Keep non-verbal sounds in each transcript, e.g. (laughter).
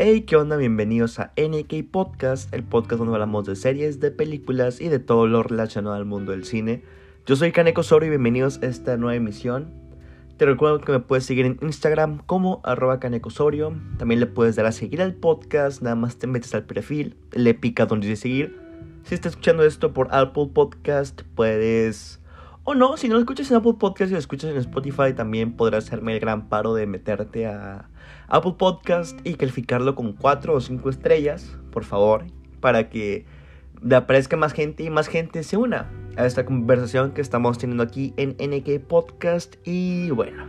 Hey, ¿qué onda? Bienvenidos a NK Podcast, el podcast donde hablamos de series, de películas y de todo lo relacionado al mundo del cine. Yo soy Kaneko Soro y bienvenidos a esta nueva emisión. Te recuerdo que me puedes seguir en Instagram como arroba canecosorio. También le puedes dar a seguir al podcast, nada más te metes al perfil, le pica donde dice seguir. Si estás escuchando esto por Apple Podcast, puedes... O no, si no lo escuchas en Apple Podcast y lo escuchas en Spotify, también podrás hacerme el gran paro de meterte a Apple Podcast y calificarlo con 4 o 5 estrellas, por favor, para que aparezca más gente y más gente se una a esta conversación que estamos teniendo aquí en NK Podcast. Y bueno,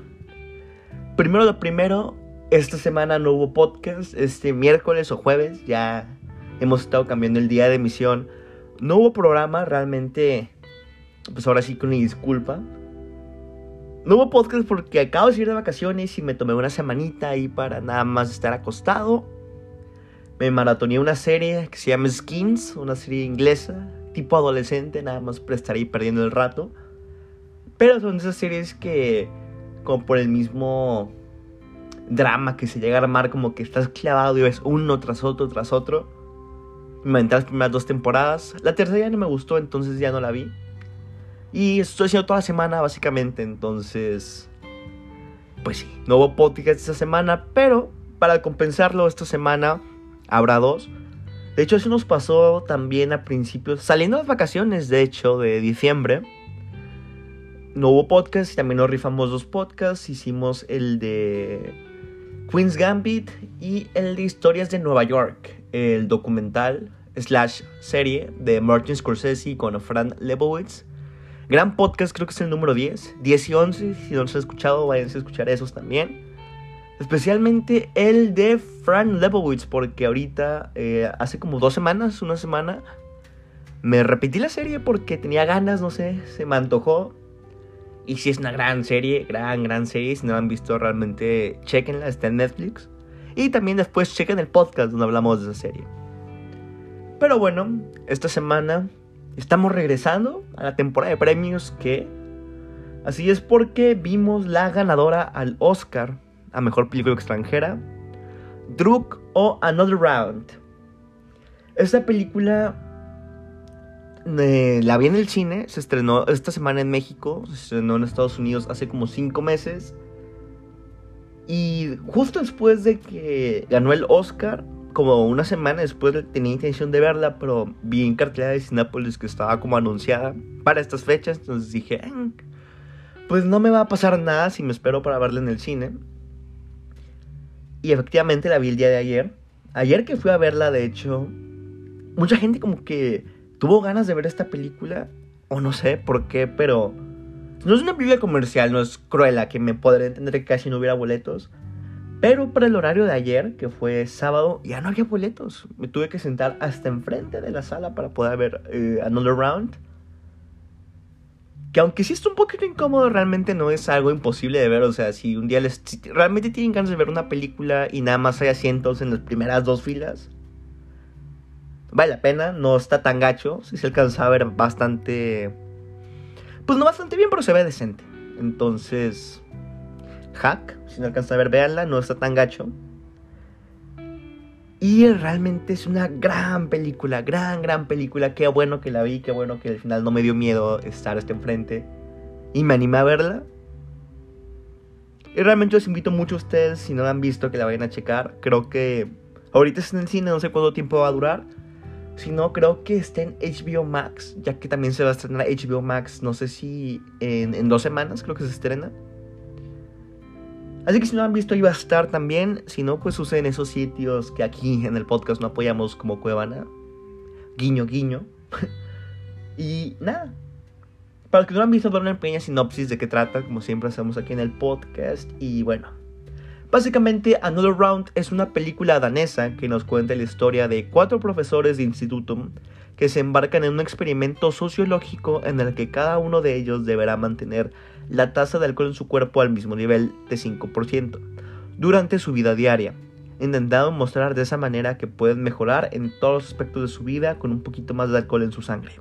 primero lo primero, esta semana no hubo podcast, este miércoles o jueves ya hemos estado cambiando el día de emisión. No hubo programa, realmente, pues ahora sí con una disculpa. No hubo podcast porque acabo de ir de vacaciones y me tomé una semanita ahí para nada más estar acostado. Me maratoneé una serie que se llama Skins, una serie inglesa, tipo adolescente, nada más para estar ahí perdiendo el rato. Pero son esas series que, como por el mismo drama que se llega a armar, como que estás clavado y ves uno tras otro, tras otro. Me aventé las primeras dos temporadas. La tercera ya no me gustó, entonces ya no la vi. Y estoy haciendo toda la semana, básicamente. Entonces, pues sí, no hubo podcast esta semana. Pero para compensarlo, esta semana habrá dos. De hecho, eso nos pasó también a principios, saliendo de las vacaciones, de hecho, de diciembre. No hubo podcast y también nos rifamos dos podcasts. Hicimos el de Queen's Gambit y el de Historias de Nueva York, el documental slash serie de Martin Scorsese con Fran Lebowitz. Gran podcast, creo que es el número 10. 10 y 11, si no los han escuchado, vayan a escuchar esos también. Especialmente el de Fran Lebowitz, porque ahorita, eh, hace como dos semanas, una semana, me repetí la serie porque tenía ganas, no sé, se me antojó. Y si es una gran serie, gran, gran serie. Si no la han visto realmente, chequenla, está en Netflix. Y también después chequen el podcast donde hablamos de esa serie. Pero bueno, esta semana estamos regresando a la temporada de premios que... Así es porque vimos la ganadora al Oscar a Mejor Película Extranjera, Druk o Another Round. Esta película eh, la vi en el cine, se estrenó esta semana en México, se estrenó en Estados Unidos hace como 5 meses. Y justo después de que ganó el Oscar, como una semana después tenía intención de verla, pero vi en cartelera de Cinépolis que estaba como anunciada para estas fechas, entonces dije, "Mm, pues no me va a pasar nada si me espero para verla en el cine. Y efectivamente la vi el día de ayer. Ayer que fui a verla, de hecho, mucha gente como que tuvo ganas de ver esta película, o no sé por qué, pero no es una película comercial, no es cruela, que me podré entender que casi no hubiera boletos. Pero para el horario de ayer, que fue sábado, ya no había boletos. Me tuve que sentar hasta enfrente de la sala para poder ver eh, Another Round. Que aunque sí está un poquito incómodo, realmente no es algo imposible de ver. O sea, si un día les, realmente tienen ganas de ver una película y nada más hay asientos en las primeras dos filas, vale la pena. No está tan gacho. Si se alcanza a ver bastante. Pues no bastante bien, pero se ve decente. Entonces, hack. Si no alcanza a ver, véanla, no está tan gacho. Y realmente es una gran película, gran, gran película. Qué bueno que la vi, qué bueno que al final no me dio miedo estar hasta enfrente. Y me animé a verla. Y realmente los invito mucho a ustedes, si no la han visto, que la vayan a checar. Creo que ahorita está en el cine, no sé cuánto tiempo va a durar. Si no, creo que está en HBO Max, ya que también se va a estrenar HBO Max, no sé si en, en dos semanas, creo que se estrena. Así que si no han visto iba a estar también. Si no, pues usen esos sitios que aquí en el podcast no apoyamos como Cuevana. Guiño, guiño. (laughs) y nada. Para los que no lo han visto, dar una pequeña sinopsis de qué trata, como siempre hacemos aquí en el podcast. Y bueno. Básicamente, Another Round es una película danesa que nos cuenta la historia de cuatro profesores de instituto que se embarcan en un experimento sociológico en el que cada uno de ellos deberá mantener la tasa de alcohol en su cuerpo al mismo nivel de 5% durante su vida diaria, intentando mostrar de esa manera que pueden mejorar en todos los aspectos de su vida con un poquito más de alcohol en su sangre.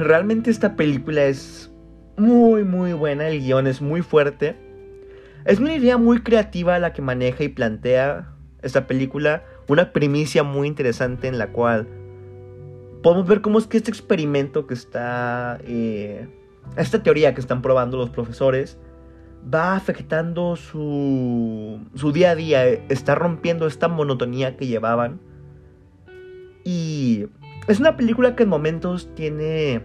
Realmente esta película es muy muy buena, el guion es muy fuerte. Es una idea muy creativa la que maneja y plantea esta película, una primicia muy interesante en la cual podemos ver cómo es que este experimento que está, eh, esta teoría que están probando los profesores, va afectando su, su día a día, está rompiendo esta monotonía que llevaban. Y es una película que en momentos tiene...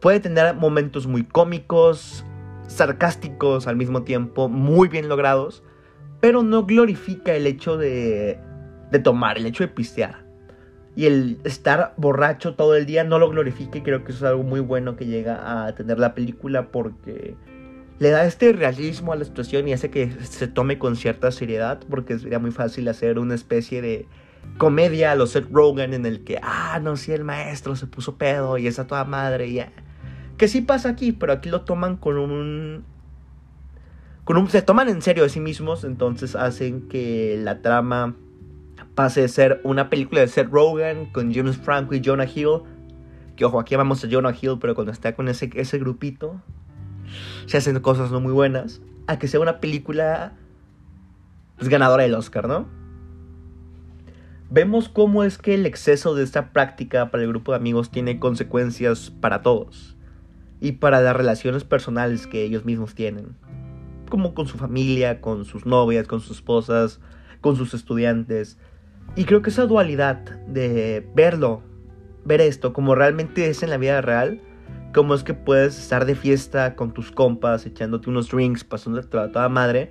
Puede tener momentos muy cómicos, sarcásticos al mismo tiempo, muy bien logrados, pero no glorifica el hecho de, de tomar, el hecho de pistear. Y el estar borracho todo el día no lo glorifica y creo que eso es algo muy bueno que llega a tener la película porque le da este realismo a la situación y hace que se tome con cierta seriedad porque sería muy fácil hacer una especie de comedia a los Seth Rogen en el que, ah, no, si el maestro se puso pedo y está toda madre ya. Que sí pasa aquí, pero aquí lo toman con un... Con se toman en serio a sí mismos, entonces hacen que la trama pase de ser una película de Seth Rogen con James Franco y Jonah Hill. Que ojo, aquí vamos a Jonah Hill, pero cuando está con ese, ese grupito, se hacen cosas no muy buenas. A que sea una película pues, ganadora del Oscar, ¿no? Vemos cómo es que el exceso de esta práctica para el grupo de amigos tiene consecuencias para todos y para las relaciones personales que ellos mismos tienen, como con su familia, con sus novias, con sus esposas, con sus estudiantes. Y creo que esa dualidad de verlo, ver esto como realmente es en la vida real, como es que puedes estar de fiesta con tus compas, echándote unos drinks, pasando a toda madre,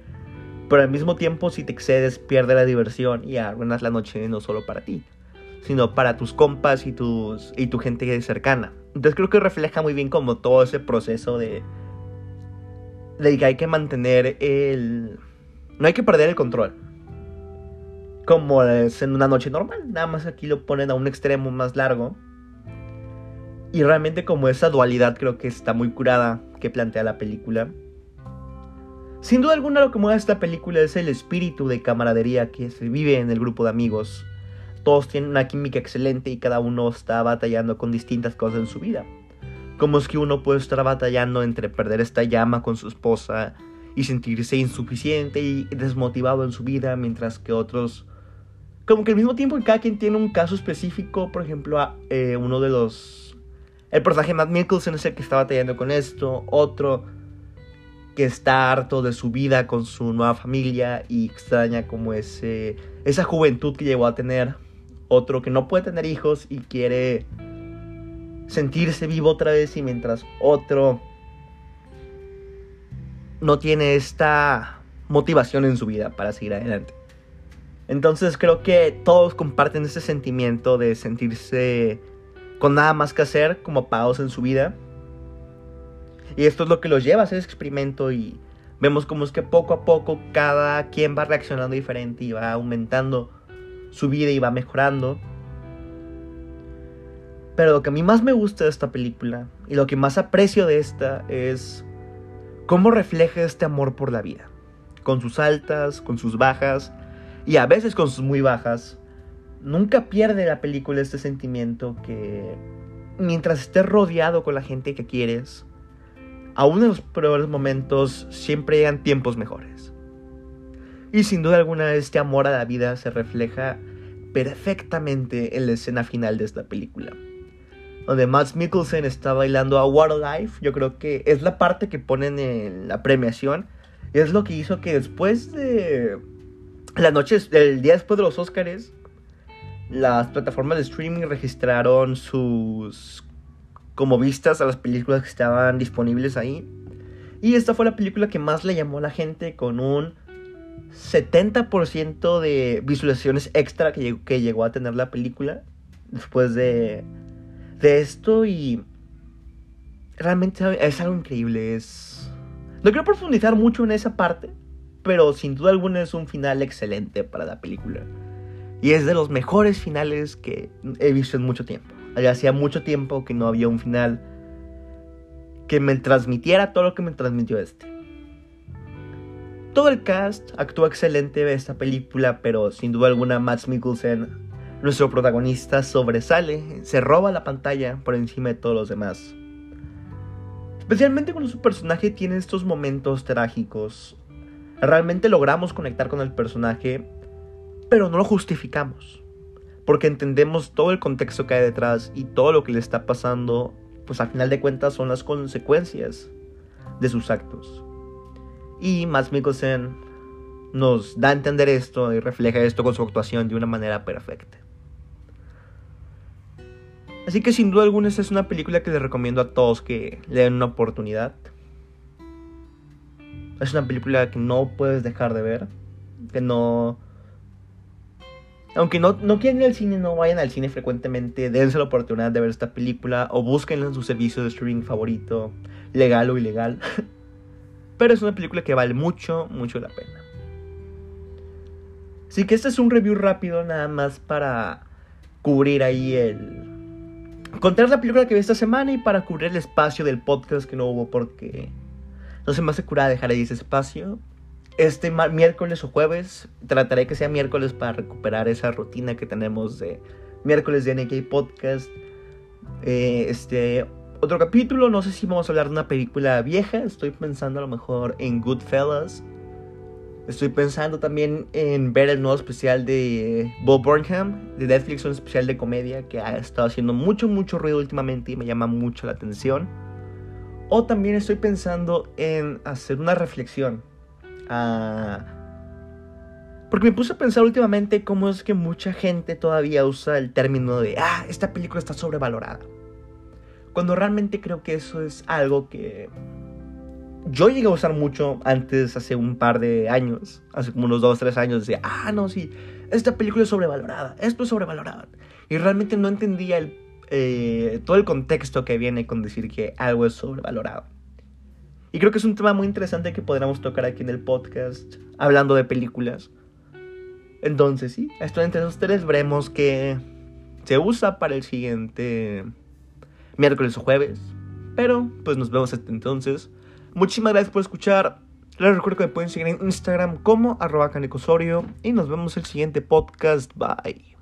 pero al mismo tiempo si te excedes pierde la diversión y arruinas la noche no solo para ti, sino para tus compas y, tus, y tu gente cercana. Entonces creo que refleja muy bien como todo ese proceso de, de que hay que mantener el... No hay que perder el control. Como es en una noche normal. Nada más aquí lo ponen a un extremo más largo. Y realmente como esa dualidad creo que está muy curada que plantea la película. Sin duda alguna lo que mueve esta película es el espíritu de camaradería que se vive en el grupo de amigos. Todos tienen una química excelente y cada uno está batallando con distintas cosas en su vida. Como es que uno puede estar batallando entre perder esta llama con su esposa y sentirse insuficiente y desmotivado en su vida, mientras que otros, como que al mismo tiempo cada quien tiene un caso específico, por ejemplo, eh, uno de los... El personaje Matt Mikkelsen es el que está batallando con esto, otro que está harto de su vida con su nueva familia y extraña como ese, esa juventud que llegó a tener. Otro que no puede tener hijos y quiere sentirse vivo otra vez y mientras otro no tiene esta motivación en su vida para seguir adelante. Entonces creo que todos comparten ese sentimiento de sentirse con nada más que hacer como pagos en su vida y esto es lo que los lleva a hacer ese experimento y vemos como es que poco a poco cada quien va reaccionando diferente y va aumentando su vida y va mejorando. Pero lo que a mí más me gusta de esta película y lo que más aprecio de esta es cómo refleja este amor por la vida. Con sus altas, con sus bajas y a veces con sus muy bajas. Nunca pierde la película este sentimiento que mientras estés rodeado con la gente que quieres, aún en los peores momentos siempre llegan tiempos mejores. Y sin duda alguna este amor a la vida se refleja perfectamente en la escena final de esta película. Donde Max Mikkelsen está bailando a Life, yo creo que es la parte que ponen en la premiación. Y es lo que hizo que después de la noche, el día después de los Oscars, las plataformas de streaming registraron sus como vistas a las películas que estaban disponibles ahí. Y esta fue la película que más le llamó a la gente con un 70% de visualizaciones extra que que llegó a tener la película después de, de esto y realmente es algo increíble. Es... No quiero profundizar mucho en esa parte, pero sin duda alguna es un final excelente para la película. Y es de los mejores finales que he visto en mucho tiempo. Hacía mucho tiempo que no había un final que me transmitiera todo lo que me transmitió este. Todo el cast actúa excelente de esta película, pero sin duda alguna Max Mikkelsen, nuestro protagonista, sobresale, se roba la pantalla por encima de todos los demás. Especialmente cuando su personaje tiene estos momentos trágicos. Realmente logramos conectar con el personaje, pero no lo justificamos. Porque entendemos todo el contexto que hay detrás y todo lo que le está pasando, pues al final de cuentas son las consecuencias de sus actos. Y Mads Mikkelsen nos da a entender esto y refleja esto con su actuación de una manera perfecta. Así que sin duda alguna esta es una película que les recomiendo a todos que le den una oportunidad. Es una película que no puedes dejar de ver. Que no... Aunque no, no quieran ir al cine, no vayan al cine frecuentemente. Dense la oportunidad de ver esta película. O búsquenla en su servicio de streaming favorito. Legal o ilegal. (laughs) Pero es una película que vale mucho, mucho la pena. Así que este es un review rápido nada más para cubrir ahí el... Contar la película que vi esta semana y para cubrir el espacio del podcast que no hubo porque no se me hace curada dejar ahí ese espacio. Este miércoles o jueves trataré que sea miércoles para recuperar esa rutina que tenemos de miércoles de NK Podcast. Eh, este otro capítulo, no sé si vamos a hablar de una película vieja, estoy pensando a lo mejor en Goodfellas Estoy pensando también en ver el nuevo especial de Bob Burnham de Netflix, un especial de comedia que ha estado haciendo mucho, mucho ruido últimamente y me llama mucho la atención. O también estoy pensando en hacer una reflexión. Ah, porque me puse a pensar últimamente cómo es que mucha gente todavía usa el término de, ah, esta película está sobrevalorada. Cuando realmente creo que eso es algo que yo llegué a usar mucho antes, hace un par de años, hace como unos 2, 3 años, decía, ah, no, sí, esta película es sobrevalorada, esto es sobrevalorado. Y realmente no entendía eh, todo el contexto que viene con decir que algo es sobrevalorado. Y creo que es un tema muy interesante que podríamos tocar aquí en el podcast, hablando de películas. Entonces, sí, esto entre esos tres veremos que se usa para el siguiente miércoles o jueves. Pero, pues nos vemos hasta entonces. Muchísimas gracias por escuchar. Les recuerdo que me pueden seguir en Instagram como arroba canecosorio. Y nos vemos en el siguiente podcast. Bye.